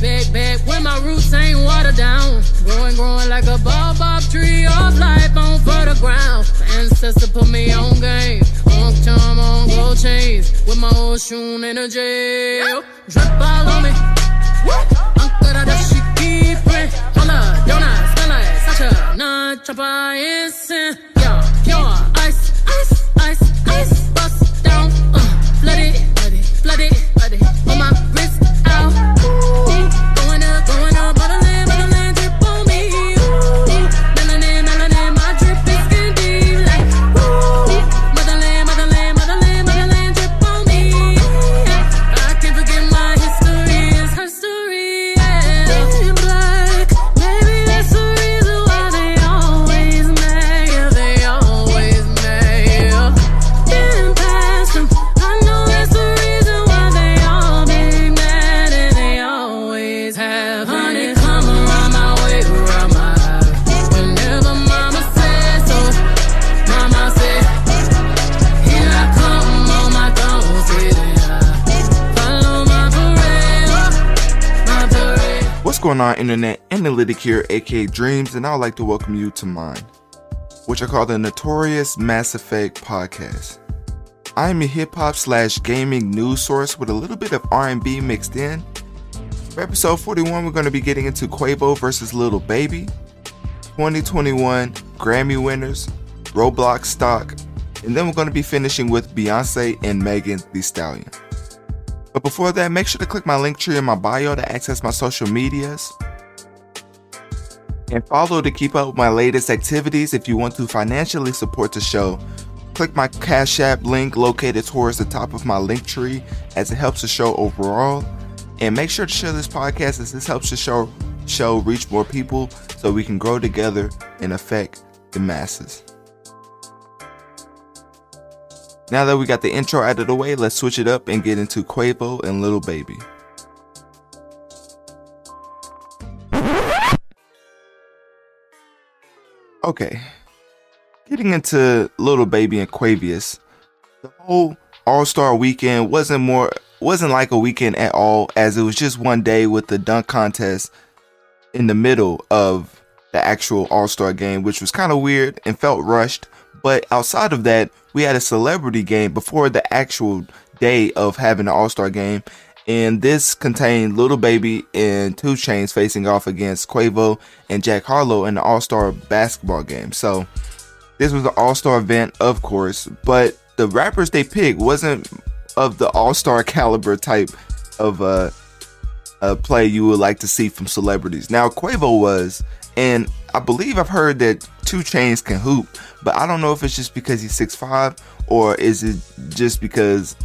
Back, back. Where my roots ain't watered down. Growing, growing like a baobab tree of life on fertile ground. My ancestor put me on game. On charm, on gold chains. With my old shoon energy. Drip all on me. Uncle da shiki print. Hola, donuts, smell like Sasha. Nah, chopper, instant. Yeah, pure on, Internet Analytic here, aka Dreams, and I'd like to welcome you to mine, which I call the Notorious Mass Effect Podcast. I am a hip hop slash gaming news source with a little bit of R&B mixed in. For episode 41, we're going to be getting into Quavo versus Little Baby, 2021 Grammy winners, Roblox stock, and then we're going to be finishing with Beyonce and Megan The Stallion. But before that, make sure to click my link tree in my bio to access my social medias. And follow to keep up with my latest activities. If you want to financially support the show, click my Cash App link located towards the top of my link tree as it helps the show overall. And make sure to share this podcast as this helps the show show reach more people so we can grow together and affect the masses. Now that we got the intro out of the way, let's switch it up and get into Quavo and Little Baby. Okay. Getting into Little Baby and Quavius, the whole All-Star weekend wasn't more wasn't like a weekend at all as it was just one day with the dunk contest in the middle of the actual All-Star game, which was kind of weird and felt rushed. But outside of that, we had a celebrity game before the actual day of having the All Star game. And this contained Little Baby and Two Chains facing off against Quavo and Jack Harlow in the All Star basketball game. So this was the All Star event, of course, but the rappers they picked wasn't of the All Star caliber type of uh, uh, play you would like to see from celebrities. Now Quavo was, and I believe I've heard that Two Chains can hoop, but I don't know if it's just because he's six five or is it just because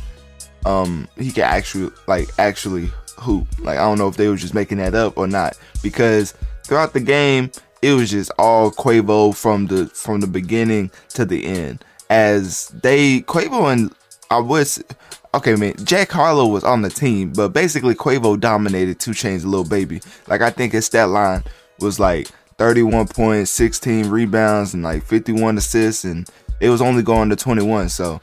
um he can actually like actually hoop. Like I don't know if they were just making that up or not because throughout the game it was just all Quavo from the from the beginning to the end. As they Quavo and I was okay, man. Jack Harlow was on the team, but basically Quavo dominated 2 Chainz little Baby. Like I think his stat line was like 31 points, 16 rebounds, and like 51 assists, and it was only going to 21. So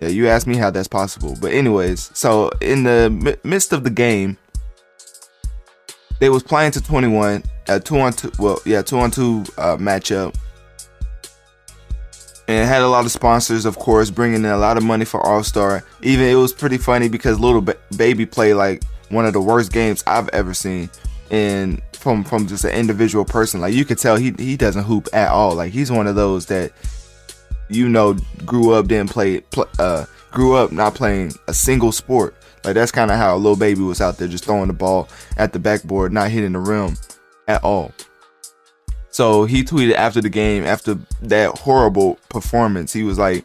yeah, you asked me how that's possible. But anyways, so in the midst of the game, they was playing to 21, a two on two. Well, yeah, two on two uh, matchup and had a lot of sponsors, of course, bringing in a lot of money for All Star. Even it was pretty funny because Little ba- Baby played like one of the worst games I've ever seen, and from from just an individual person, like you could tell he he doesn't hoop at all. Like he's one of those that you know grew up didn't play, play uh grew up not playing a single sport. Like that's kind of how a little Baby was out there just throwing the ball at the backboard, not hitting the rim at all. So he tweeted after the game, after that horrible performance, he was like,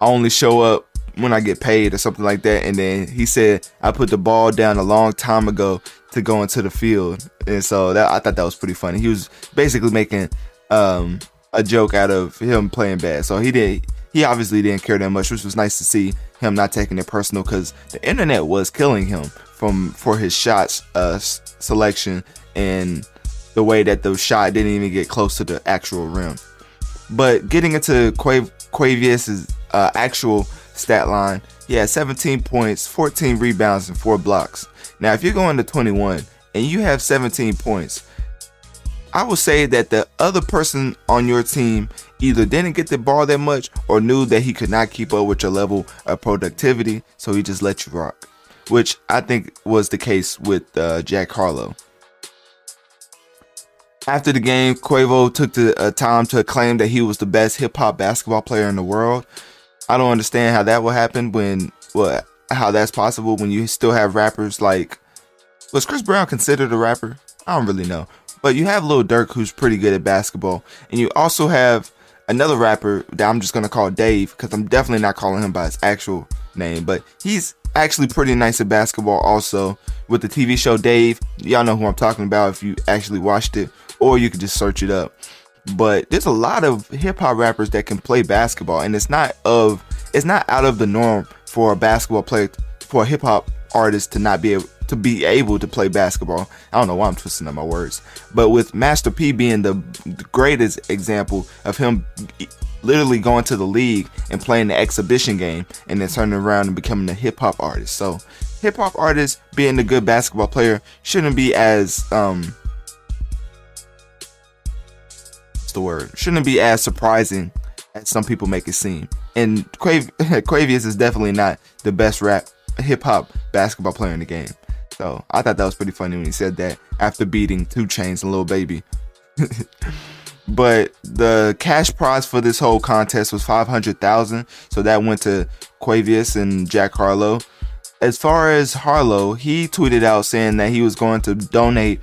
I only show up when I get paid or something like that. And then he said, I put the ball down a long time ago to go into the field. And so that I thought that was pretty funny. He was basically making um, a joke out of him playing bad. So he did he obviously didn't care that much, which was nice to see him not taking it personal because the internet was killing him from for his shots uh, selection and the way that the shot didn't even get close to the actual rim. But getting into Quav- uh, actual stat line, he had 17 points, 14 rebounds, and 4 blocks. Now, if you're going to 21 and you have 17 points, I would say that the other person on your team either didn't get the ball that much or knew that he could not keep up with your level of productivity, so he just let you rock. Which I think was the case with uh, Jack Harlow. After the game, Quavo took the uh, time to claim that he was the best hip hop basketball player in the world. I don't understand how that will happen when, what how that's possible when you still have rappers like, was Chris Brown considered a rapper? I don't really know. But you have Lil Durk who's pretty good at basketball. And you also have another rapper that I'm just to call Dave because I'm definitely not calling him by his actual name. But he's actually pretty nice at basketball also. With the TV show Dave, y'all know who I'm talking about if you actually watched it or you could just search it up. But there's a lot of hip hop rappers that can play basketball, and it's not of it's not out of the norm for a basketball player for a hip hop artist to not be able to be able to play basketball. I don't know why I'm twisting up my words, but with Master P being the, greatest example of him literally going to the league and playing the exhibition game and then turning around and becoming a hip hop artist. So hip hop artist being a good basketball player shouldn't be as um the word. Shouldn't be as surprising as some people make it seem. And Quav- Quavius is definitely not the best rap hip hop basketball player in the game. So I thought that was pretty funny when he said that after beating 2 Chains and Lil Baby. but the cash prize for this whole contest was 500,000. So that went to Quavius and Jack Harlow. As far as Harlow, he tweeted out saying that he was going to donate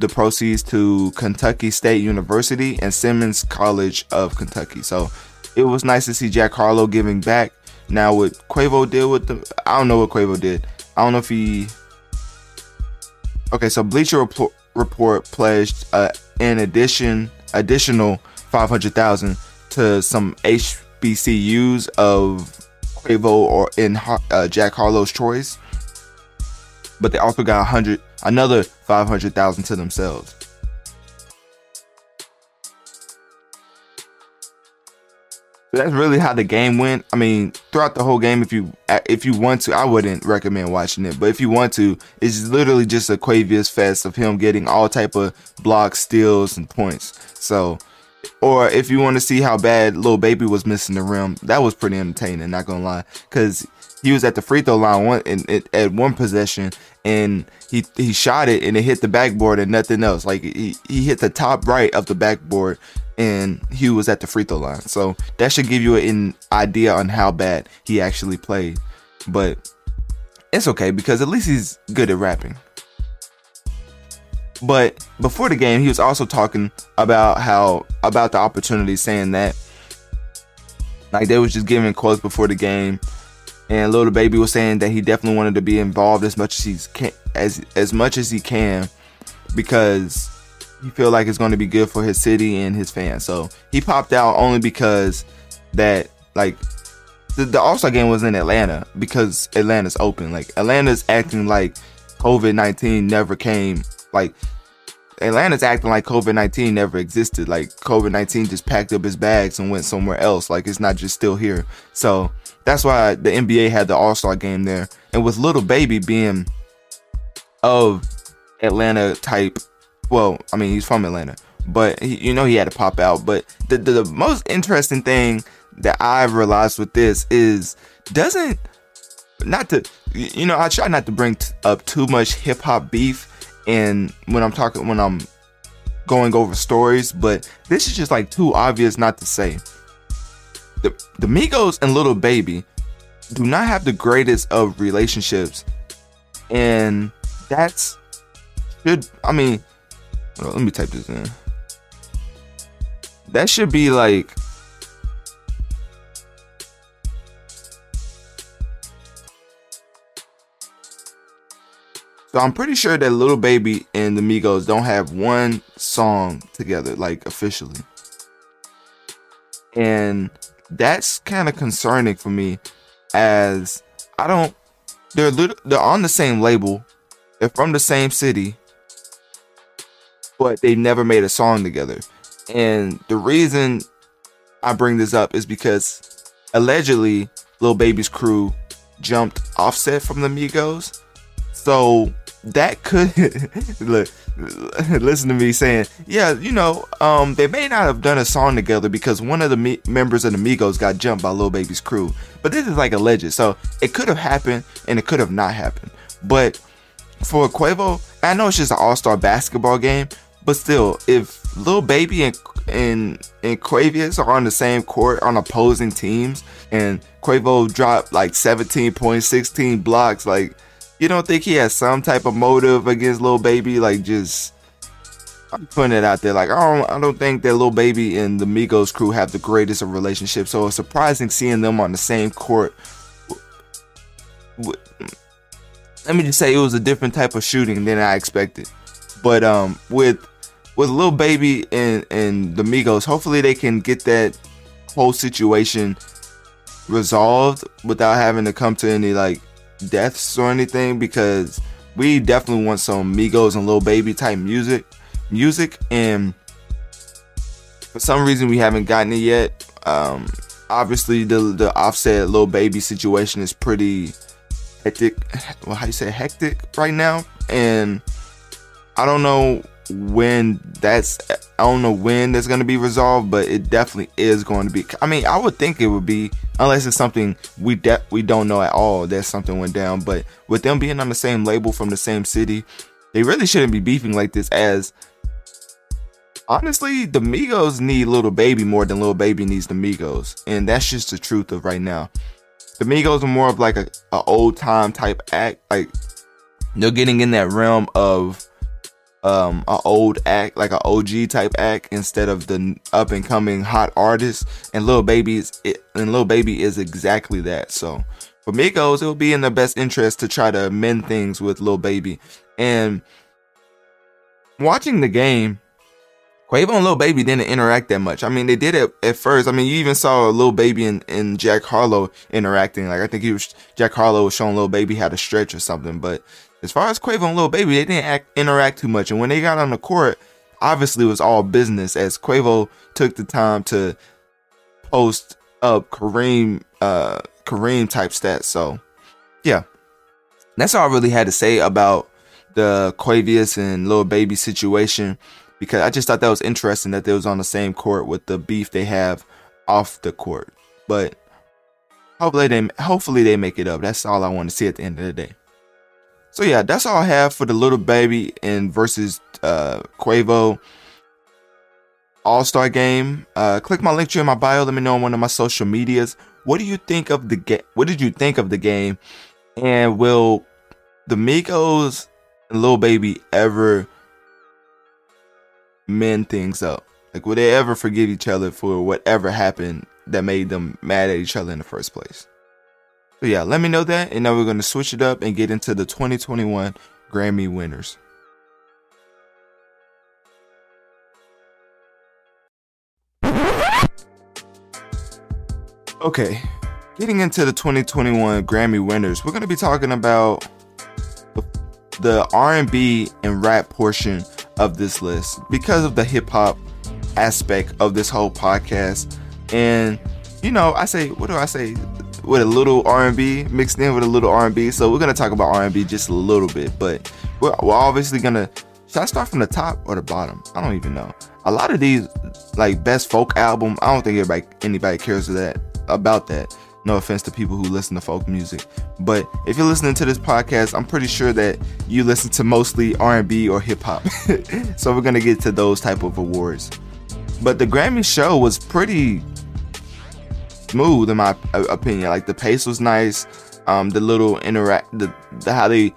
the proceeds to Kentucky State University and Simmons College of Kentucky. So it was nice to see Jack Harlow giving back. Now what Quavo did with the I don't know what Quavo did. I don't know if he Okay, so Bleacher Report, Report pledged uh, in addition additional 500,000 to some HBCUs of Quavo or in uh, Jack Harlow's choice. But they also got 100 another 500,000 to themselves. That's really how the game went. I mean, throughout the whole game, if you if you want to, I wouldn't recommend watching it. But if you want to, it's literally just a Quavius fest of him getting all type of blocks, steals, and points. So, or if you want to see how bad little Baby was missing the rim, that was pretty entertaining. Not gonna lie, because he was at the free throw line one at one possession and he he shot it and it hit the backboard and nothing else. Like he, he hit the top right of the backboard and he was at the free throw line. So that should give you an idea on how bad he actually played. But it's okay because at least he's good at rapping. But before the game, he was also talking about how about the opportunity, saying that like they was just giving quotes before the game and little baby was saying that he definitely wanted to be involved as much as he's can, as as much as he can because he feel like it's going to be good for his city and his fans. So he popped out only because that like the, the All Star game was in Atlanta because Atlanta's open. Like Atlanta's acting like COVID nineteen never came. Like Atlanta's acting like COVID nineteen never existed. Like COVID nineteen just packed up his bags and went somewhere else. Like it's not just still here. So that's why the NBA had the All Star game there. And with Little Baby being of Atlanta type, well, I mean he's from Atlanta, but he, you know he had to pop out. But the, the the most interesting thing that I've realized with this is doesn't not to you know I try not to bring t- up too much hip hop beef and when I'm talking when I'm going over stories, but this is just like too obvious not to say. The the Migos and Little Baby do not have the greatest of relationships, and that's should I mean let me type this in. That should be like So I'm pretty sure that Little Baby and the Migos don't have one song together, like officially. And that's kind of concerning for me as I don't they're little, they're on the same label. They're from the same city. But they've never made a song together. And the reason I bring this up is because allegedly Little Baby's crew jumped offset from the Migos. So that could look listen to me saying yeah you know um they may not have done a song together because one of the me- members of the migos got jumped by Lil Baby's crew. But this is like alleged so it could have happened and it could have not happened. But for quavo i know it's just an all-star basketball game but still if Lil Baby and and and Quavious are on the same court on opposing teams and quavo dropped like 17 points 16 blocks like you don't think he has some type of motive against Lil Baby? Like just I'm putting it out there. Like I don't I don't think that Lil Baby and the Migos crew have the greatest of relationships. So it's surprising seeing them on the same court. Let me just say it was a different type of shooting than I expected. But um with with Lil Baby and and the Migos, hopefully they can get that whole situation resolved without having to come to any like deaths or anything because we definitely want some Migos and Lil Baby type music, music, and for some reason we haven't gotten it yet. Um, obviously, the the Offset Lil Baby situation is pretty hectic. Well, how you say hectic right now, and I don't know when that's I don't know when that's going to be resolved, but it definitely is going to be. I mean, I would think it would be unless it's something we de- we don't know at all that something went down. But with them being on the same label from the same city, they really shouldn't be beefing like this. As honestly, the Migos need Little Baby more than Little Baby needs the Migos, and that's just the truth of right now. The Migos are more of like a, a old time type act, like they're getting in that realm of um an old act like an OG type act instead of the up and coming hot artist and little Baby is it, and Lil Baby is exactly that so for Migos it will be in their best interest to try to mend things with little Baby and watching the game Quavo and Lil Baby didn't interact that much. I mean, they did it at first. I mean, you even saw Lil Baby and, and Jack Harlow interacting. Like, I think he was, Jack Harlow was showing Lil Baby how to stretch or something. But as far as Quavo and Lil Baby, they didn't act, interact too much. And when they got on the court, obviously it was all business as Quavo took the time to post up Kareem, uh, Kareem type stats. So, yeah, that's all I really had to say about the Quavius and Lil Baby situation because I just thought that was interesting that they was on the same court with the beef they have off the court. But hopefully they hopefully they make it up. That's all I want to see at the end of the day. So yeah, that's all I have for the little baby and versus uh, Quavo All Star game. Uh, click my link tree in my bio. Let me know on one of my social medias. What do you think of the game? What did you think of the game? And will the Migos and Lil Baby ever mend things up? Like, will they ever forgive each other for whatever happened that made them mad at each other in the first place? So yeah, let me know that, and now we're gonna switch it up and get into the 2021 Grammy winners. Okay, getting into the 2021 Grammy winners, we're gonna be talking about the R&B and rap portion of this list because of the hip hop aspect of this whole podcast. And you know, I say, what do I say? With a little R&B mixed in with a little R&B. So we're gonna talk about R&B just a little bit, but we're, we're obviously gonna. Should I start from the top or the bottom? I don't even know. A lot of these, like best folk album, I don't think anybody anybody cares that about that. No offense to people who listen to folk music, but if you're listening to this podcast, I'm pretty sure that you listen to mostly R&B or hip hop. so we're gonna get to those type of awards. But the Grammy show was pretty smooth in my opinion. Like the pace was nice. Um, the little interact, the, the how they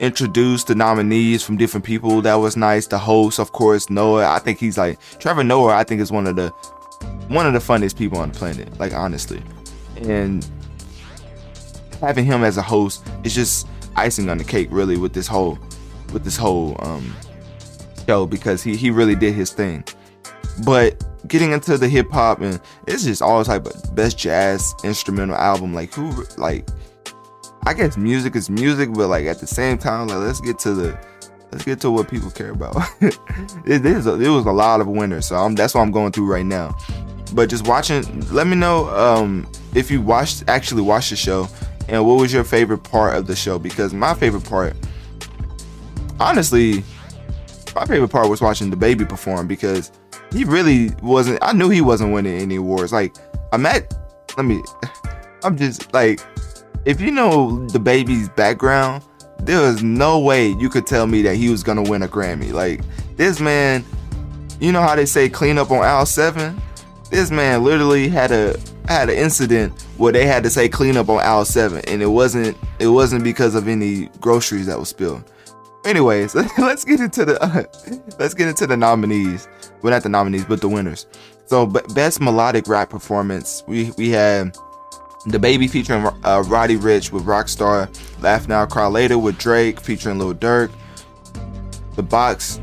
introduced the nominees from different people that was nice. The host, of course, Noah. I think he's like Trevor Noah. I think is one of the one of the funniest people on the planet. Like honestly, and having him as a host is just icing on the cake, really, with this whole with this whole um, show because he he really did his thing. But getting into the hip hop and it's just all type of best jazz instrumental album. Like who like I guess music is music, but like at the same time, like let's get to the let's get to what people care about. it is a, it was a lot of winners, so I'm, that's what I'm going through right now. But just watching, let me know um, if you watched actually watched the show and what was your favorite part of the show because my favorite part, honestly, my favorite part was watching the baby perform because he really wasn't. I knew he wasn't winning any awards. Like I'm at. Let me. I'm just like, if you know the baby's background, there was no way you could tell me that he was gonna win a Grammy. Like this man, you know how they say clean up on aisle seven. This man literally had a had an incident where they had to say clean up on aisle seven, and it wasn't it wasn't because of any groceries that was spilled. Anyways, let's get into the uh, let's get into the nominees. Well, not the nominees, but the winners. So, best melodic rap performance, we we had the baby featuring uh, Roddy Rich with Rockstar, Laugh Now Cry Later with Drake featuring Lil Durk, The Box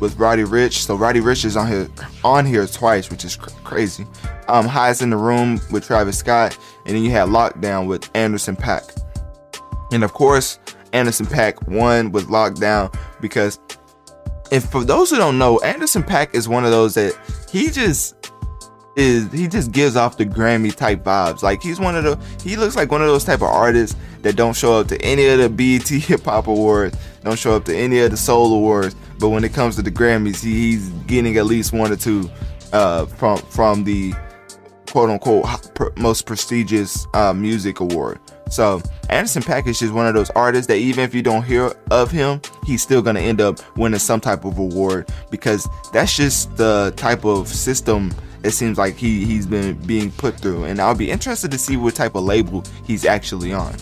with Roddy Rich. So Roddy Rich is on here on here twice, which is cr- crazy. Um, Highest in the Room with Travis Scott, and then you had Lockdown with Anderson Pack. and of course Anderson .Paak won with Lockdown because if for those who don't know, Anderson Pack is one of those that he just is he just gives off the Grammy type vibes. Like he's one of the he looks like one of those type of artists that don't show up to any of the BET Hip Hop Awards, don't show up to any of the Soul Awards, but when it comes to the Grammys, he's getting at least one or two uh, from from the quote unquote most prestigious uh, music award. So Anderson .Paak is just one of those artists that even if you don't hear of him, he's still gonna end up winning some type of award because that's just the type of system it seems like he he's been being put through. And I'll be interested to see what type of label he's actually on.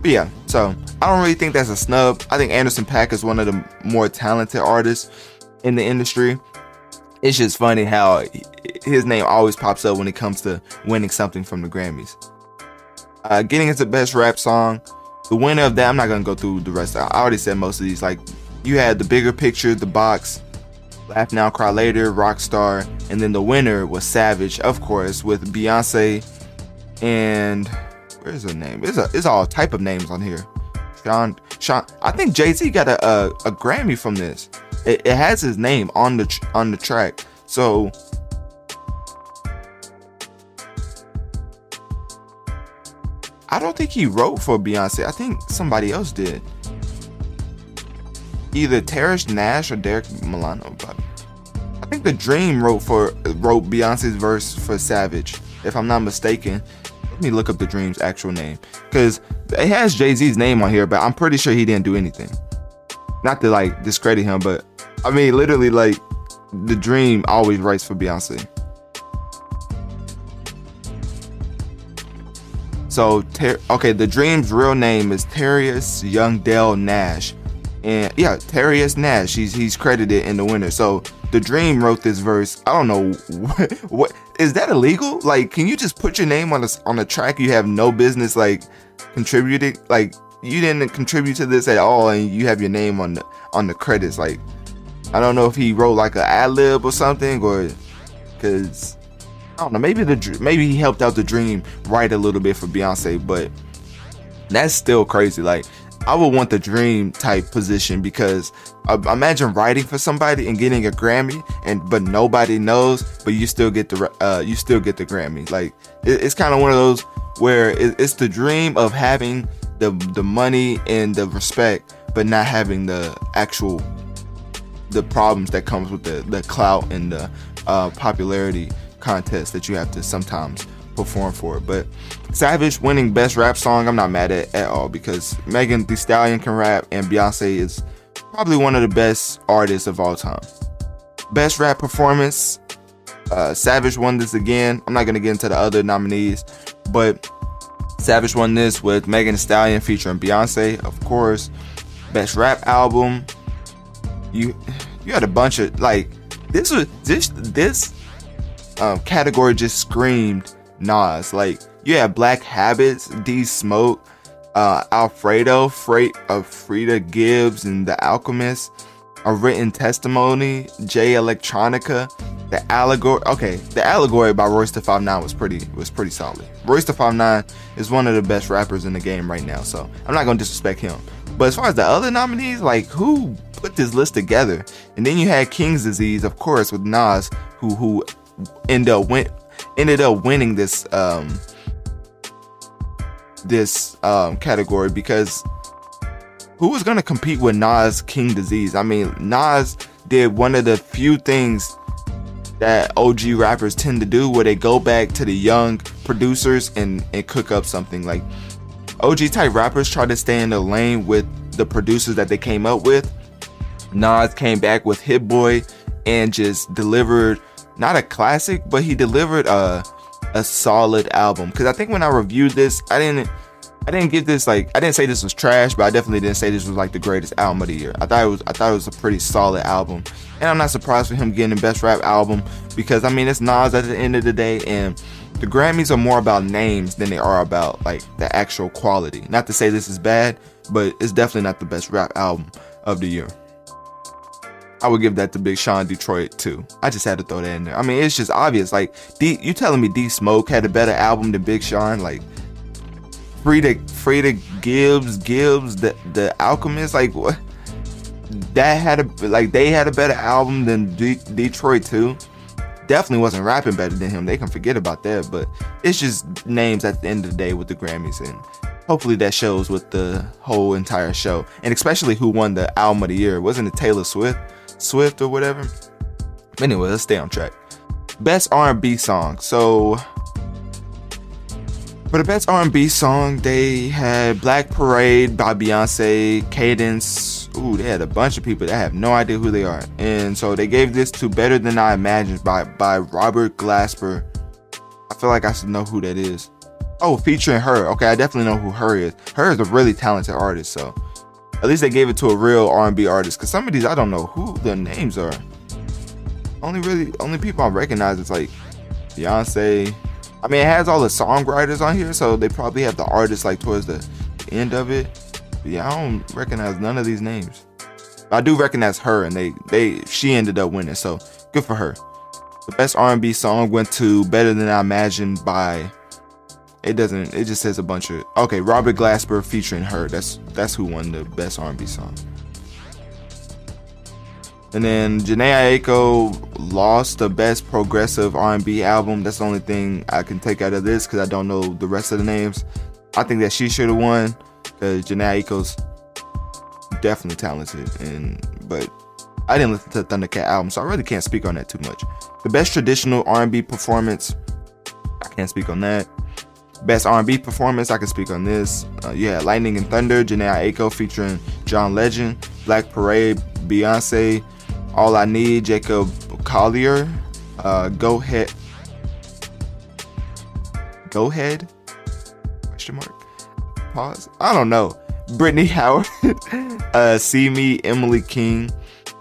But yeah, so I don't really think that's a snub. I think Anderson Pack is one of the more talented artists in the industry. It's just funny how his name always pops up when it comes to winning something from the Grammys. Uh, getting into best rap song, the winner of that, I'm not gonna go through the rest. I already said most of these. Like you had the bigger picture, the box, Laugh Now, Cry Later, Rockstar, and then the winner was Savage, of course, with Beyonce and where's the name? It's a it's all type of names on here. Sean Sean. I think Jay Z got a, a, a Grammy from this. It, it has his name on the on the track. So I don't think he wrote for Beyonce. I think somebody else did. Either Terrence Nash or Derek Milano. I think The Dream wrote for wrote Beyonce's verse for Savage, if I'm not mistaken. Let me look up The Dream's actual name because it has Jay Z's name on here, but I'm pretty sure he didn't do anything. Not to like discredit him, but I mean literally like The Dream always writes for Beyonce. So, ter- okay, the Dream's real name is Terrius Young Dell Nash, and yeah, Terrius Nash. He's he's credited in the winner. So, the Dream wrote this verse. I don't know what, what is that illegal? Like, can you just put your name on a on a track you have no business like contributing? Like, you didn't contribute to this at all, and you have your name on the on the credits. Like, I don't know if he wrote like an ad lib or something, or because I don't know. Maybe the maybe he helped out the dream write a little bit for Beyonce, but that's still crazy. Like I would want the dream type position because uh, imagine writing for somebody and getting a Grammy, and but nobody knows, but you still get the uh, you still get the Grammy. Like it, it's kind of one of those where it, it's the dream of having the the money and the respect, but not having the actual the problems that comes with the the clout and the uh, popularity contest that you have to sometimes perform for. But Savage winning best rap song, I'm not mad at at all because Megan Thee Stallion can rap and Beyonce is probably one of the best artists of all time. Best rap performance, uh, Savage won this again. I'm not gonna get into the other nominees, but Savage won this with Megan Thee Stallion featuring Beyonce, of course. Best rap album. You you had a bunch of like this was this this um, category just screamed Nas. Like you have Black Habits, D Smoke, uh, Alfredo, Freight of Freddie Gibbs, and The Alchemist. A written testimony, Jay Electronica, the allegory. Okay, the allegory by Royce da Five Nine was pretty was pretty solid. Royce da Five Nine is one of the best rappers in the game right now, so I'm not gonna disrespect him. But as far as the other nominees, like who put this list together? And then you had King's Disease, of course, with Nas, who who ended up went ended up winning this um this um category because who was gonna compete with Nas King Disease? I mean, Nas did one of the few things that OG rappers tend to do where they go back to the young producers and, and cook up something. Like OG type rappers try to stay in the lane with the producers that they came up with. Nas came back with Hit Boy and just delivered not a classic, but he delivered a a solid album. Cause I think when I reviewed this, I didn't I didn't give this like I didn't say this was trash, but I definitely didn't say this was like the greatest album of the year. I thought it was I thought it was a pretty solid album. And I'm not surprised for him getting the best rap album because I mean it's Nas at the end of the day and the Grammys are more about names than they are about like the actual quality. Not to say this is bad, but it's definitely not the best rap album of the year. I would give that to Big Sean Detroit too. I just had to throw that in there. I mean, it's just obvious. Like, D, you telling me D Smoke had a better album than Big Sean? Like, Freddie, Freddie Gibbs, Gibbs, the the Alchemist. Like, what? That had a like they had a better album than D- Detroit too. Definitely wasn't rapping better than him. They can forget about that. But it's just names at the end of the day with the Grammys and hopefully that shows with the whole entire show and especially who won the album of the year wasn't it taylor swift Swift or whatever. Anyway, let's stay on track. Best R&B song. So for the best R&B song, they had Black Parade by Beyonce, Cadence. Ooh, they had a bunch of people that have no idea who they are. And so they gave this to Better Than I Imagined by by Robert Glasper. I feel like I should know who that is. Oh, featuring her. Okay, I definitely know who her is. Her is a really talented artist, so at least they gave it to a real R&B artist. Cause some of these I don't know who the names are. Only really only people I recognize is like Beyonce. I mean, it has all the songwriters on here, so they probably have the artists like towards the end of it. But yeah, I don't recognize none of these names. I do recognize her, and they they she ended up winning, so good for her. The best R&B song went to "Better Than I Imagined" by it doesn't. It just says a bunch of okay. Robert Glasper featuring her. That's that's who won the best R&B song. And then Jhené Aiko lost the best progressive R&B album. That's the only thing I can take out of this because I don't know the rest of the names. I think that she should have won because Aiko's definitely talented, and but I didn't listen to the Thundercat album, so I really can't speak on that too much. The best traditional R&B performance, I can't speak on that. Best R&B performance, I can speak on this. Uh, yeah, Lightning and Thunder, Jhené Aiko featuring John Legend, Black Parade, Beyonce, All I Need, Jacob Collier, uh, Go Ahead, Go Ahead, question mark, pause. I don't know. Brittany Howard, uh, See Me, Emily King,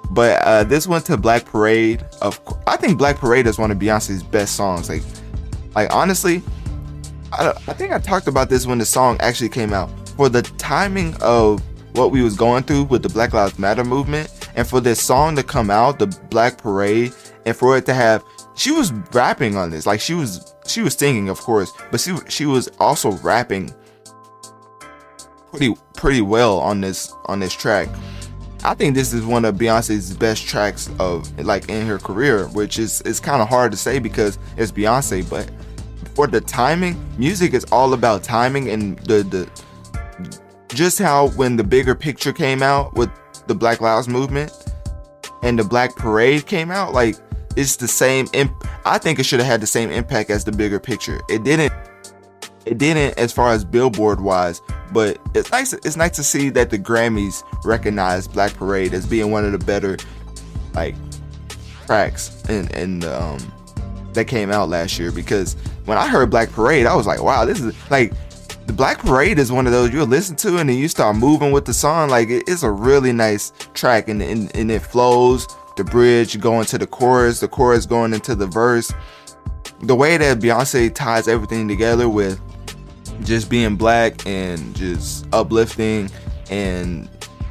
but uh, this went to Black Parade. Of I think Black Parade is one of Beyonce's best songs. Like, like honestly, I, I think I talked about this when the song actually came out. For the timing of what we was going through with the Black Lives Matter movement, and for this song to come out, the Black Parade, and for it to have she was rapping on this. Like she was she was singing, of course, but she she was also rapping pretty pretty well on this on this track. I think this is one of Beyonce's best tracks of like in her career, which is is kind of hard to say because it's Beyonce, but for the timing, music is all about timing and the the just how when the bigger picture came out with the Black Lives movement and the Black Parade came out, like it's the same. Imp- I think it should have had the same impact as the bigger picture. It didn't. It didn't as far as Billboard wise, but it's nice. It's nice to see that the Grammys recognize Black Parade as being one of the better, like, tracks in the, um that came out last year. Because when I heard Black Parade, I was like, wow, this is like the Black Parade is one of those you'll listen to and then you start moving with the song. Like it's a really nice track and, and, and it flows. The bridge going to the chorus, the chorus going into the verse. The way that Beyonce ties everything together with just being black and just uplifting and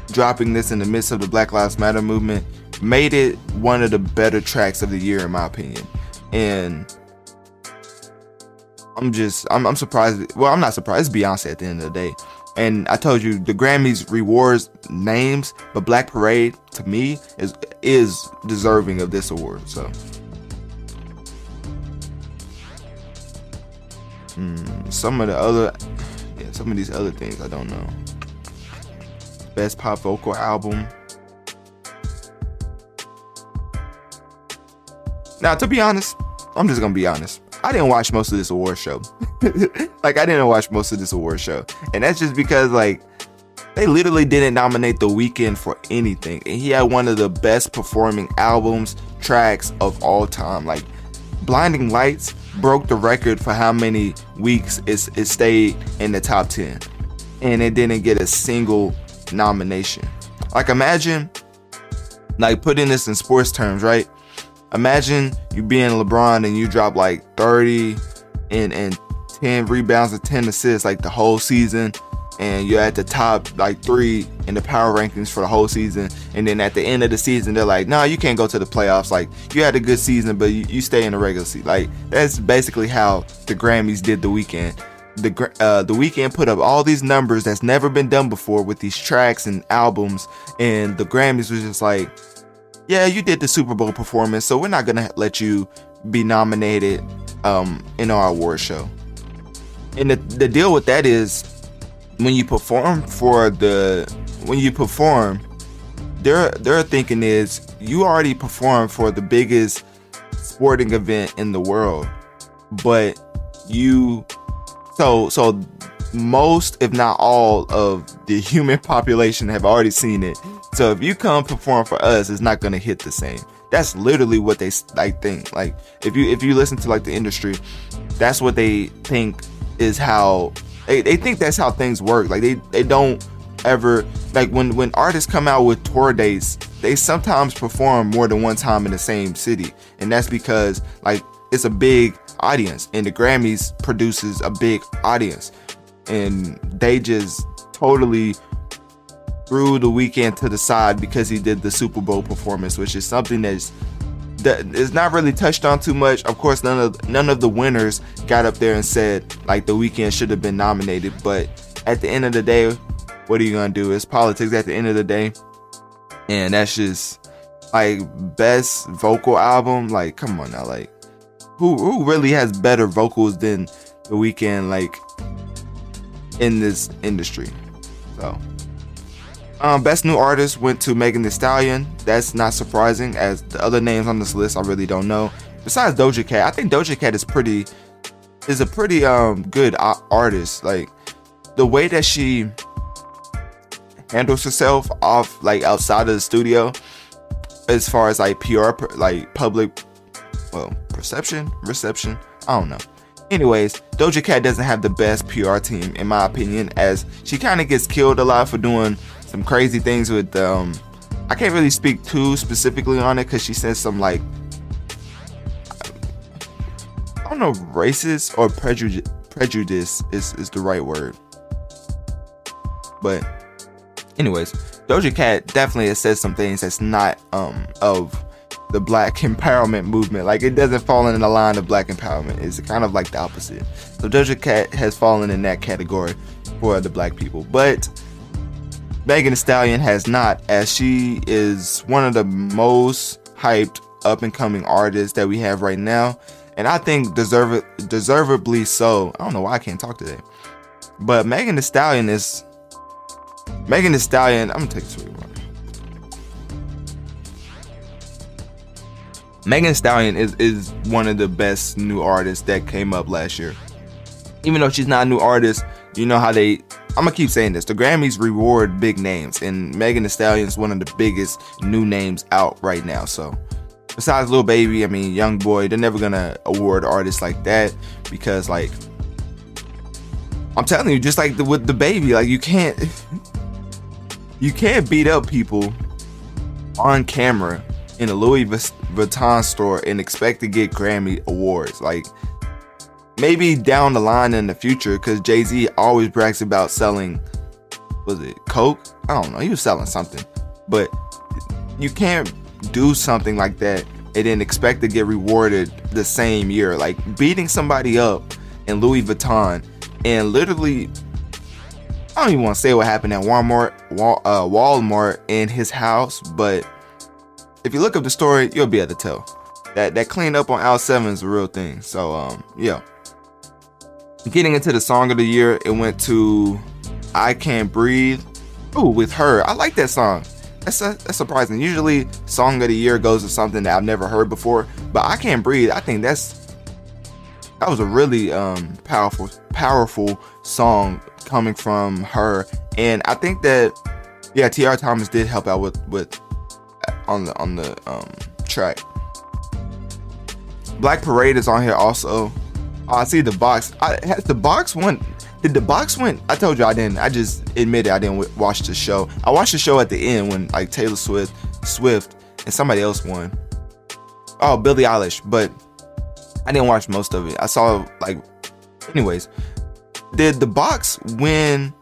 dropping this in the midst of the Black Lives Matter movement made it one of the better tracks of the year in my opinion. And I'm just I'm, I'm surprised. Well, I'm not surprised. It's Beyonce at the end of the day. And I told you the Grammys rewards names, but Black Parade to me is is deserving of this award. So. Mm, some of the other, yeah, some of these other things I don't know. Best pop vocal album. Now, to be honest, I'm just gonna be honest. I didn't watch most of this award show. like I didn't watch most of this award show. And that's just because like they literally didn't nominate The Weeknd for anything. And he had one of the best performing albums, tracks of all time. Like Blinding Lights broke the record for how many weeks it, it stayed in the top 10. And it didn't get a single nomination. Like imagine like putting this in sports terms, right? Imagine you being LeBron and you drop like 30 and, and 10 rebounds and 10 assists like the whole season and you're at the top like three in the power rankings for the whole season and then at the end of the season they're like no nah, you can't go to the playoffs like you had a good season but you, you stay in the regular season like that's basically how the grammys did the weekend. the uh, the Weeknd put up all these numbers that's never been done before with these tracks and albums and the grammys was just like yeah, you did the Super Bowl performance, so we're not gonna let you be nominated um, in our award show. And the, the deal with that is when you perform for the when you perform, their their thinking is you already performed for the biggest sporting event in the world, but you so so most if not all of the human population have already seen it so if you come perform for us, it's not gonna hit the same. That's literally what they like think. Like if you if you listen to like the industry, that's what they think is how they, they think that's how things work. Like they they don't ever like when when artists come out with tour dates, they sometimes perform more than one time in the same city, and that's because like it's a big audience, and the Grammys produces a big audience, and they just totally threw the weekend to the side because he did the Super Bowl performance, which is something that's that is not really touched on too much. Of course, none of none of the winners got up there and said like the weekend should have been nominated. But at the end of the day, what are you gonna do? It's politics at the end of the day, and that's just like best vocal album. Like, come on now, like who who really has better vocals than the weekend? Like in this industry, so. Um, best new artist went to Megan Thee Stallion. That's not surprising, as the other names on this list I really don't know. Besides Doja Cat, I think Doja Cat is pretty is a pretty um good artist. Like the way that she handles herself off like outside of the studio, as far as like PR like public well perception reception. I don't know. Anyways, Doja Cat doesn't have the best PR team in my opinion, as she kind of gets killed a lot for doing some crazy things with um I can't really speak too specifically on it because she says some like I don't know racist or prejudice prejudice is, is the right word. But anyways, Doja Cat definitely has said some things that's not um of the black empowerment movement. Like it doesn't fall in the line of black empowerment. It's kind of like the opposite. So Doja Cat has fallen in that category for the black people. But Megan Thee Stallion has not, as she is one of the most hyped up and coming artists that we have right now. And I think deserve deservedly so. I don't know why I can't talk today. But Megan Thee Stallion is Megan Thee Stallion. I'm gonna take this water. Megan Thee Stallion is is one of the best new artists that came up last year. Even though she's not a new artist, you know how they I'm gonna keep saying this. The Grammys reward big names, and Megan Thee Stallion is one of the biggest new names out right now. So, besides Lil Baby, I mean, Young Boy, they're never gonna award artists like that because, like, I'm telling you, just like the, with the baby, like you can't, you can't beat up people on camera in a Louis Vuitton store and expect to get Grammy awards. Like maybe down the line in the future because jay-z always brags about selling was it coke? I don't know he was selling something. But you can't do something like that and then expect to get rewarded the same year. Like beating somebody up in louis vuitton and literally i don't even want to say what happened at walmart Wal, uh, walmart in his house but if you look up the story you'll be able to tell. That that clean up on Al 7 is a real thing. So um yeah Getting into the song of the year, it went to I Can't Breathe. Oh, with her. I like that song. That's, a, that's surprising. Usually, song of the year goes to something that I've never heard before, but I Can't Breathe. I think that's that was a really um, powerful, powerful song coming from her, and I think that yeah, T.R. Thomas did help out with with on the on the um, track. Black Parade is on here also. Oh, I see the box. I has the box went. Did the box went? I told you I didn't. I just admitted I didn't watch the show. I watched the show at the end when like Taylor Swift, Swift, and somebody else won. Oh, Billie Eilish, but I didn't watch most of it. I saw like, anyways. Did the box win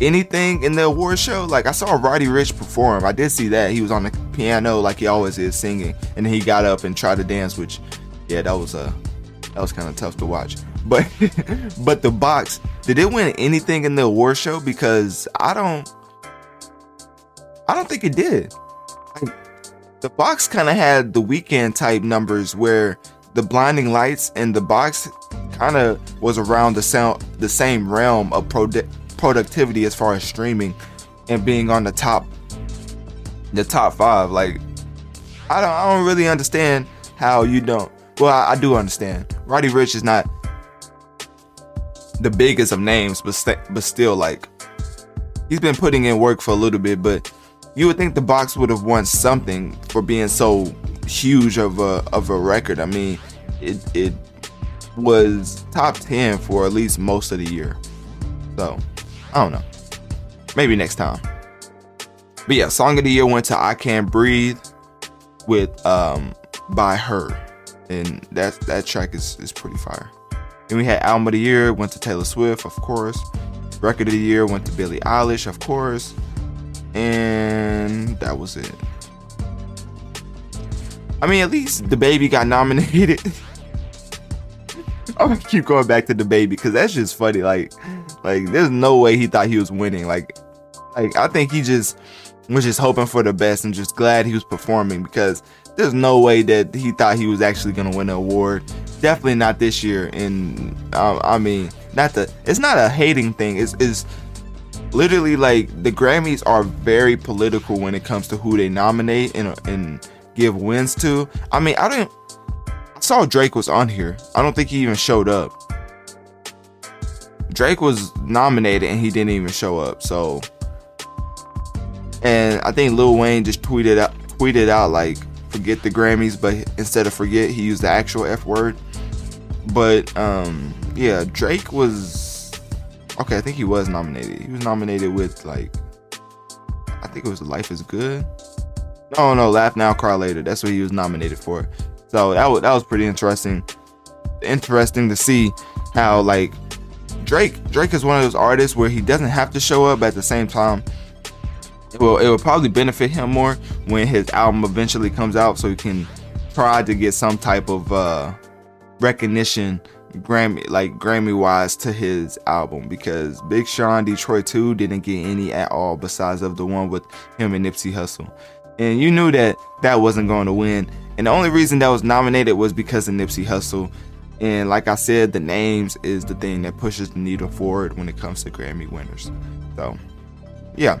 anything in the award show? Like I saw Roddy Ricch perform. I did see that he was on the piano like he always is singing, and then he got up and tried to dance. Which, yeah, that was a that was kind of tough to watch. But but the box did it win anything in the award show? Because I don't I don't think it did. the box kind of had the Weeknd type numbers where the blinding lights and the box kind of was around the sound the same realm of produ- productivity as far as streaming and being on the top the top five like I don't I don't really understand how you don't well, I, I do understand. Roddy Ricch is not the biggest of names, but st- but still, like he's been putting in work for a little bit. But you would think the box would have won something for being so huge of a of a record. I mean, it it was top ten for at least most of the year. So I don't know. Maybe next time. But yeah, song of the year went to I Can't Breathe with um by H.E.R. and that that track is is pretty fire. And we had album of the year went to Taylor Swift, of course. Record of the year went to Billie Eilish, of course, and that was it. I mean, at least the baby got nominated. I'm gonna keep going back to the baby because that's just funny. Like, like there's no way he thought he was winning. Like, like I think he just was just hoping for the best and just glad he was performing because there's no way that he thought he was actually gonna win an award. Definitely not this year. And um, I mean, not the. It's not a hating thing. It's, it's literally like the Grammys are very political when it comes to who they nominate and and give wins to. I mean, I didn't. I saw Drake was on here. I don't think he even showed up. Drake was nominated and he didn't even show up. So, and I think Lil Wayne just tweeted out tweeted out like forget the Grammys, but instead of forget, he used the actual F word. But um, yeah, Drake was okay. I think he was nominated. He was nominated with like, I think it was Life Is Good. No, no, Laugh Now, Cry Later. That's what he was nominated for. So that was that was pretty interesting. Interesting to see how like Drake Drake is one of those artists where he doesn't have to show up at the same time. It will it will probably benefit him more when his album eventually comes out, so he can try to get some type of uh, recognition Grammy like Grammy wise to his album because Big Sean Detroit 2 didn't get any at all besides of the one with him and Nipsey Hussle. And you knew that that wasn't going to win. And the only reason that was nominated was because of Nipsey Hussle. And like I said, the names is the thing that pushes the needle forward when it comes to Grammy winners. So, yeah.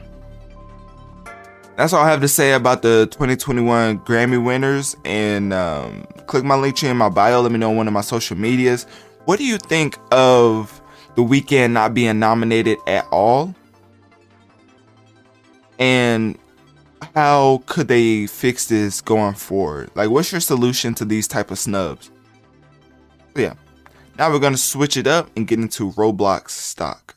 That's all I have to say about the 2021 Grammy winners. And um, click my link tree in my bio. Let me know on one of my social medias. What do you think of the Weeknd not being nominated at all? And how could they fix this going forward? Like, what's your solution to these type of snubs? Yeah. Now we're gonna switch it up and get into Roblox stock.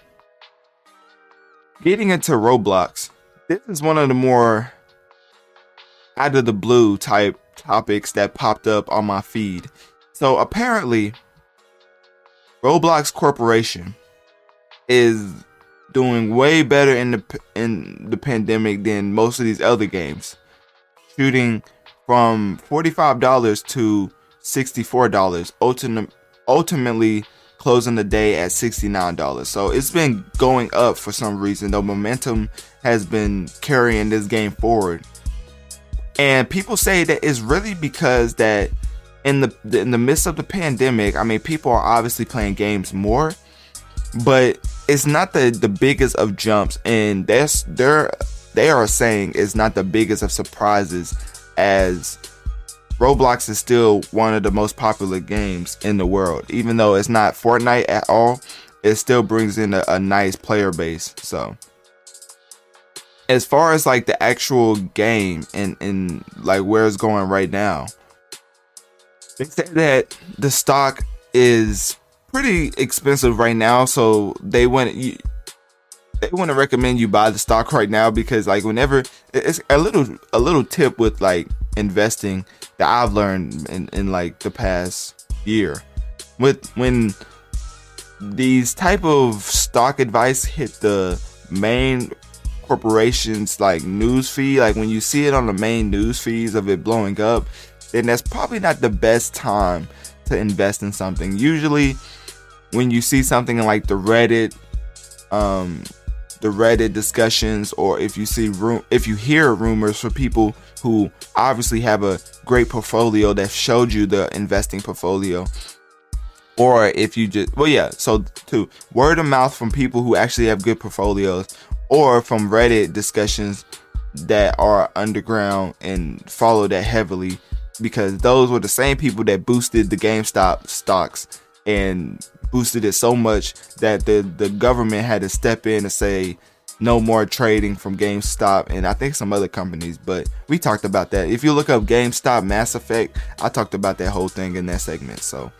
Getting into Roblox. This is one of the more out of the blue type topics that popped up on my feed. So apparently, Roblox Corporation is doing way better in the in the pandemic than most of these other games, shooting from forty five dollars to sixty four dollars. Ultimately, closing the day at sixty nine dollars. So it's been going up for some reason. The momentum has been carrying this game forward and people say that it's really because that in the in the midst of the pandemic, I mean, people are obviously playing games more, but it's not the the biggest of jumps, and that's they're they are saying it's not the biggest of surprises as Roblox is still one of the most popular games in the world. Even though it's not Fortnite at all, it still brings in a, a nice player base. So as far as like the actual game and and like where it's going right now, they say that the stock is pretty expensive right now, so they want you they want to recommend you buy the stock right now because like whenever it's a little a little tip with like investing that I've learned in, in like the past year with when these type of stock advice hit the main corporations like news feed, like when you see it on the main news feeds of it blowing up, then that's probably not the best time to invest in something. Usually, when you see something in like the Reddit, um, the Reddit discussions, or if you see room, if you hear rumors for people who obviously have a great portfolio that showed you the investing portfolio, or if you just well yeah so to word of mouth from people who actually have good portfolios or from Reddit discussions that are underground and follow that heavily because those were the same people that boosted the GameStop stocks and boosted it so much that the the government had to step in and say no more trading from GameStop and I think some other companies, but we talked about that. If you look up GameStop Mass Effect, I talked about that whole thing in that segment. So,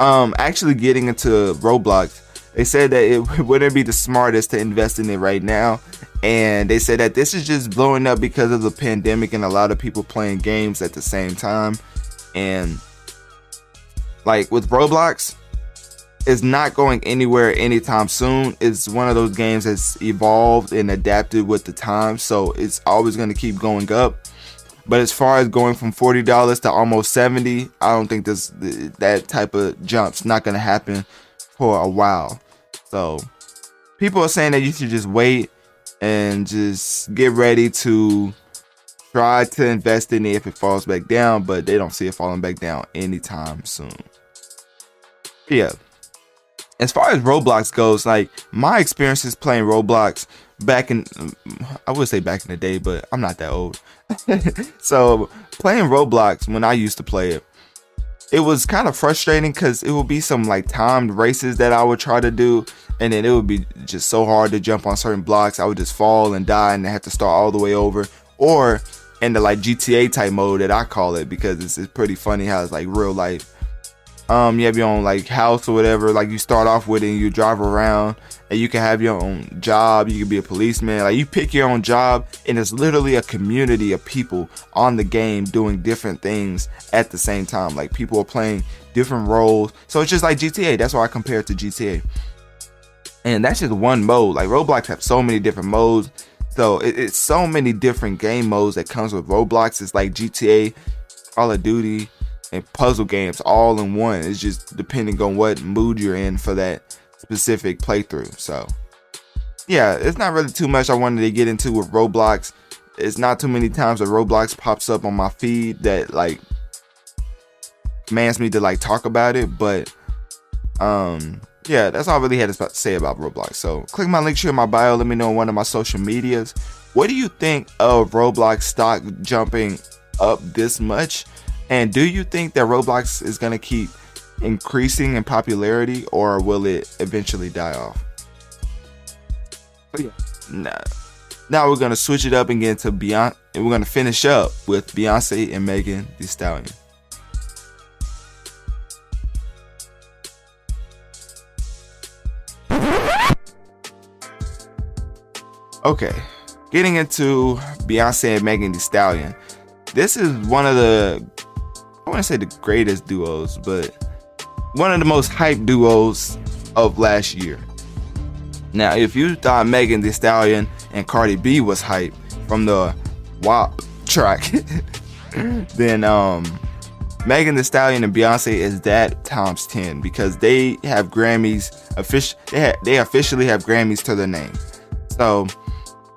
um, actually getting into Roblox, they said that it wouldn't be the smartest to invest in it right now. And they said that this is just blowing up because of the pandemic and a lot of people playing games at the same time. And like with Roblox, it's not going anywhere anytime soon. It's one of those games that's evolved and adapted with the times, so it's always going to keep going up. But as far as going from forty dollars to almost seventy, I don't think this that type of jump's not going to happen for a while. So people are saying that you should just wait and just get ready to try to invest in it if it falls back down, but they don't see it falling back down anytime soon. Yeah. As far as Roblox goes, like my experiences playing Roblox back in I would say back in the day, but I'm not that old. so playing Roblox when I used to play it, it was kind of frustrating because it would be some like timed races that I would try to do, and then it would be just so hard to jump on certain blocks. I would just fall and die and have to start all the way over. Or in the like GTA type mode that I call it because it's, it's pretty funny how it's like real life um, you have your own like house or whatever. Like you start off with it and you drive around and you can have your own job. You can be a policeman. Like you pick your own job and it's literally a community of people on the game doing different things at the same time. Like people are playing different roles. So it's just like GTA. That's why I compare it to GTA. And that's just one mode. Like Roblox have so many different modes. So it, it's so many different game modes that comes with Roblox. It's like GTA, Call of Duty, and puzzle games all in one. It's just depending on what mood you're in for that specific playthrough. So, yeah, it's not really too much I wanted to get into with Roblox. It's not too many times that Roblox pops up on my feed that like commands me to like talk about it, but um yeah, that's all I really had to say about Roblox. So click my link here in my bio. Let me know on one of my social medias. What do you think of Roblox stock jumping up this much? And do you think that Roblox is going to keep increasing in popularity or will it eventually die off? Oh, yeah. Nah. Now we're going to switch it up and get into Beyonce. And we're going to finish up with Beyonce and Megan Thee Stallion. Okay, getting into Beyonce and Megan Thee Stallion. This is one of the I to say the greatest duos, but one of the most hyped duos of last year. Now, if you thought Megan Thee Stallion and Cardi B was hype from the WAP track, then um, Megan Thee Stallion and Beyonce is that times ten because they have Grammys. Official, they they officially have Grammys to their name. So,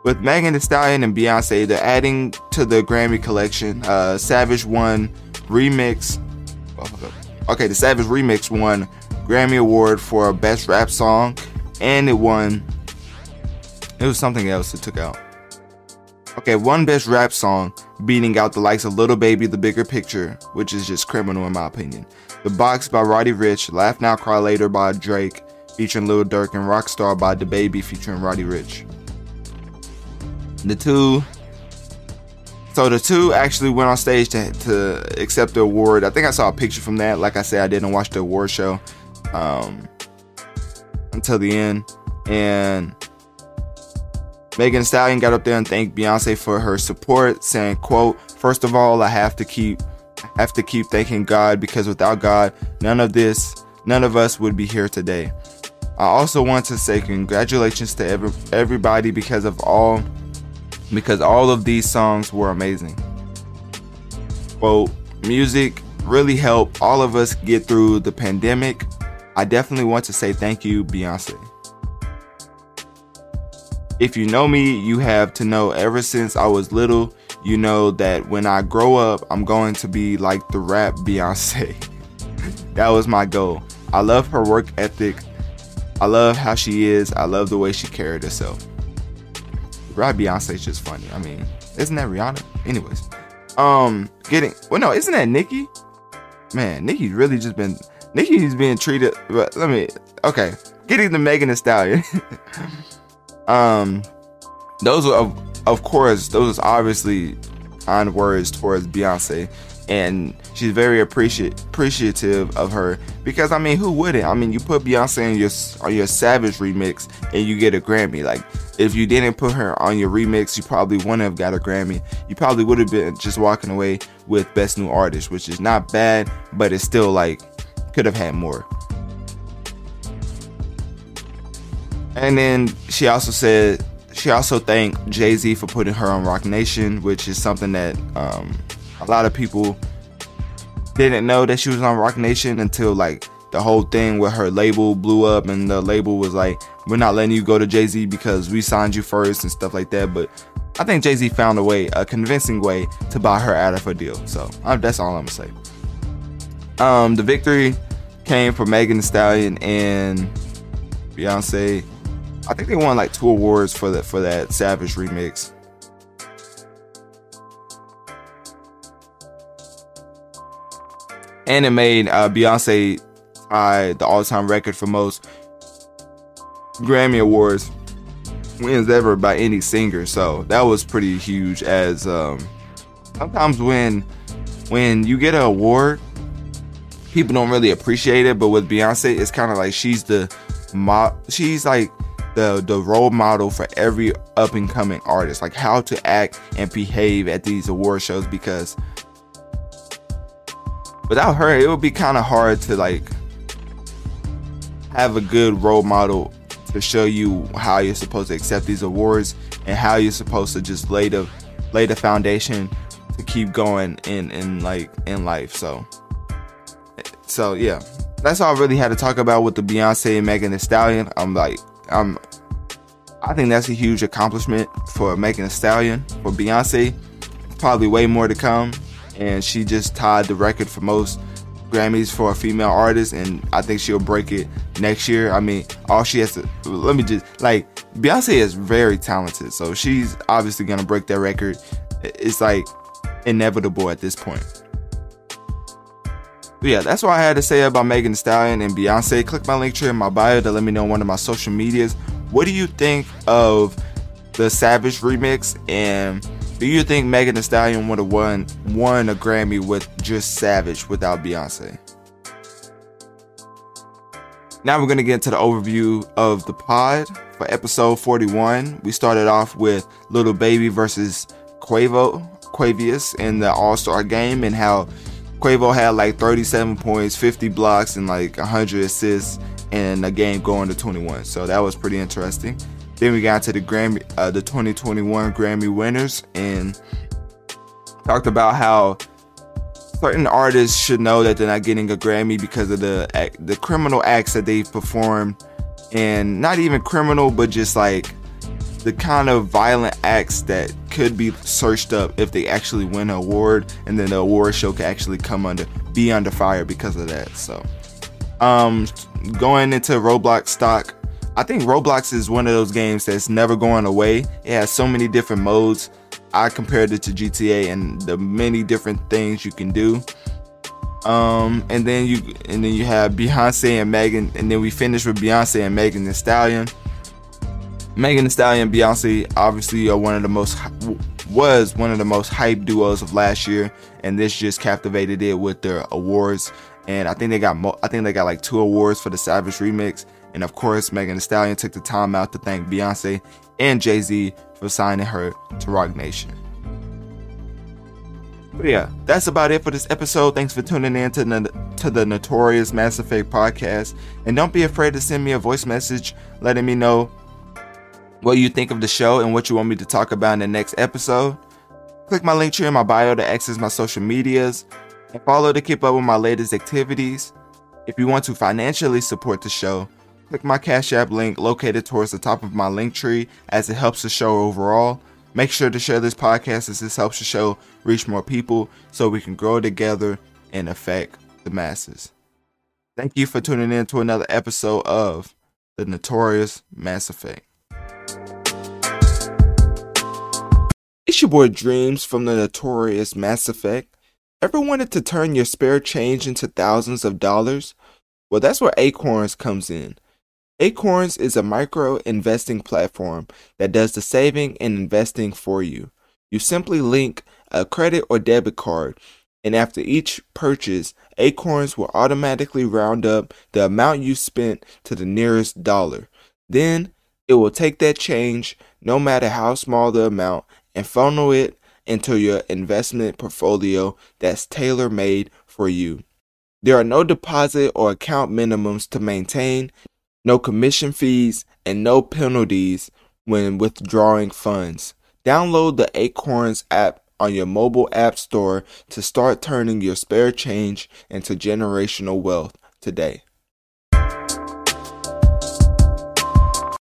with Megan Thee Stallion and Beyonce, they're adding to the Grammy collection. Uh, Savage won remix. Oh, okay, the Savage remix won Grammy Award for Best Rap Song, and it won. It was something else it took out. Okay, one Best Rap Song, beating out the likes of Lil Baby, The Bigger Picture, which is just criminal in my opinion. The Box by Roddy Ricch, Laugh Now Cry Later by Drake, featuring Lil Durk, and Rockstar by DaBaby, featuring Roddy Ricch. The two so the two actually went on stage to, to accept the award. I think I saw a picture from that. Like I said, I didn't watch the award show um, until the end. And Megan Thee Stallion got up there and thanked Beyonce for her support, saying, "quote First of all, I have to keep have to keep thanking God because without God, none of this, none of us would be here today. I also want to say congratulations to every, everybody because of all because all of these songs were amazing. Well, music really helped all of us get through the pandemic. I definitely want to say thank you, Beyonce. If you know me, you have to know ever since I was little, you know that when I grow up, I'm going to be like the rap Beyonce. that was my goal. I love her work ethic. I love how she is. I love the way she carried herself. Rap Beyonce just funny. I mean, isn't that Rihanna? Anyways, um, getting well, no, isn't that Nicki? Man, Nicki's really just been Nicki's being treated. But let me, okay, getting the Megan Thee Stallion. um, those are of, of course those are obviously on words towards Beyonce and she's very appreciate appreciative of her because I mean who wouldn't? I mean you put Beyonce in your on your Savage remix and you get a Grammy. Like if you didn't put her on your remix, you probably wouldn't have got a Grammy. You probably would have been just walking away with Best New Artist, which is not bad, but it's still like could have had more. And then she also said she also thanked Jay Z for putting her on Roc Nation, which is something that um, a lot of people didn't know that she was on Roc Nation until like the whole thing with her label blew up, and the label was like, "We're not letting you go to Jay Z because we signed you first and stuff like that." But I think Jay Z found a way, a convincing way, to buy her out of a deal. So that's all I'm gonna say. Um, the victory came for Megan Thee Stallion and Beyonce. I think they won like two awards for that for that Savage remix. And it made uh, Beyonce tie the all-time record for most Grammy Awards wins ever by any singer. So that was pretty huge. As um, sometimes when when you get an award, people don't really appreciate it. But with Beyonce, it's kind of like she's the mo- she's like the the role model for every up and coming artist, like how to act and behave at these award shows. Because without her, it would be kind of hard to like have a good role model to show you how you're supposed to accept these awards and how you're supposed to just lay the lay the foundation to keep going in in like in life. So so yeah, that's all I really had to talk about with the Beyonce and Megan Thee Stallion. I'm like I'm I think that's a huge accomplishment for Megan Thee Stallion. For Beyonce, probably way more to come. And she just tied the record for most Grammys for a female artist, and I think she'll break it next year. I mean, all she has to let me just like Beyonce is very talented, so she's obviously gonna break that record. It's like inevitable at this point. But yeah, that's what I had to say about Megan Thee Stallion and Beyonce. Click my link tree in my bio to let me know on one of my social medias. What do you think of the Savage remix and do you think Megan Thee Stallion would have won won a Grammy with just Savage without Beyonce? Now we're gonna get into the overview of the pod for episode 41. We started off with Lil Baby versus Quavo, Quavious in the All Star game, and how Quavo had like 37 points, 50 blocks, and like 100 assists in a game going to 21. So that was pretty interesting. Then we got to the Grammy, uh, the 2021 Grammy winners, and talked about how certain artists should know that they're not getting a Grammy because of the the criminal acts that they've performed, and not even criminal, but just like the kind of violent acts that could be searched up if they actually win an award, and then the award show could actually come under be under fire because of that. So, um, going into Roblox stock I think Roblox is one of those games that's never going away. It has so many different modes. I compared it to GTA and the many different things you can do. Um, and then you and then you have Beyonce and Megan, and then we finish with Beyonce and Megan Thee Stallion. Megan Thee Stallion Beyonce obviously are one of the most was one of the most hyped duos of last year, and this just captivated it with their awards. And I think they got mo- I think they got like two awards for the Savage remix, and of course, Megan Thee Stallion took the time out to thank Beyonce and Jay Z for signing her to Roc Nation. But yeah, that's about it for this episode. Thanks for tuning in to the, to the Notorious Mass Effect podcast. And don't be afraid to send me a voice message letting me know what you think of the show and what you want me to talk about in the next episode. Click my link tree in my bio to access my social medias and follow to keep up with my latest activities. If you want to financially support the show, Click my Cash App link located towards the top of my link tree as it helps the show overall. Make sure to share this podcast as this helps the show reach more people so we can grow together and affect the masses. Thank you for tuning in to another episode of The Notorious Mass Effect. It's your boy Dreamz from the Notorious Mass Effect. Ever wanted to turn your spare change into thousands of dollars? Well, that's where Acorns comes in. Acorns is a micro investing platform that does the saving and investing for you. You simply link a credit or debit card, and after each purchase, Acorns will automatically round up the amount you spent to the nearest dollar. Then it will take that change, no matter how small the amount, and funnel it into your investment portfolio that's tailor made for you. There are no deposit or account minimums to maintain no commission fees, and no penalties when withdrawing funds. Download the Acorns app on your mobile app store to start turning your spare change into generational wealth today.